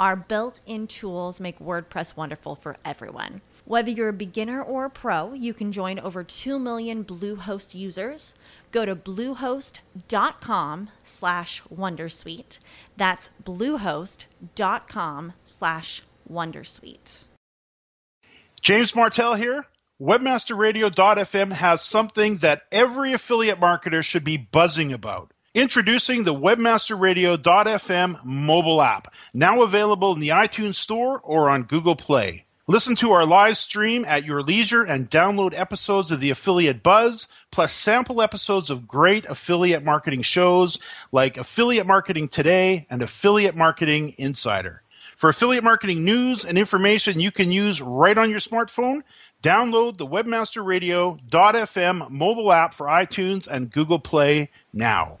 Our built in tools make WordPress wonderful for everyone. Whether you're a beginner or a pro, you can join over 2 million Bluehost users. Go to bluehost.com slash wondersuite. That's bluehost.com slash wondersuite. James Martell here. Webmasterradio.fm has something that every affiliate marketer should be buzzing about. Introducing the WebmasterRadio.fm mobile app, now available in the iTunes Store or on Google Play. Listen to our live stream at your leisure and download episodes of the Affiliate Buzz, plus sample episodes of great affiliate marketing shows like Affiliate Marketing Today and Affiliate Marketing Insider. For affiliate marketing news and information you can use right on your smartphone, download the WebmasterRadio.fm mobile app for iTunes and Google Play now.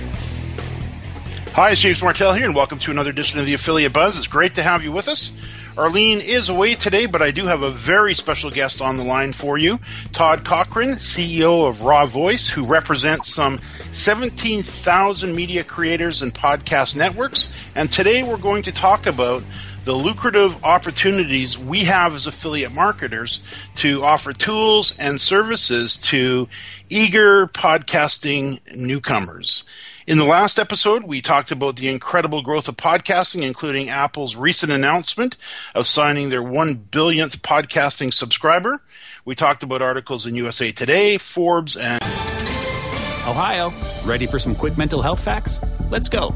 Hi, it's James Martell here, and welcome to another edition of the Affiliate Buzz. It's great to have you with us. Arlene is away today, but I do have a very special guest on the line for you. Todd Cochrane, CEO of Raw Voice, who represents some 17,000 media creators and podcast networks. And today we're going to talk about the lucrative opportunities we have as affiliate marketers to offer tools and services to eager podcasting newcomers. In the last episode, we talked about the incredible growth of podcasting, including Apple's recent announcement of signing their 1 billionth podcasting subscriber. We talked about articles in USA Today, Forbes, and. Ohio, ready for some quick mental health facts? Let's go.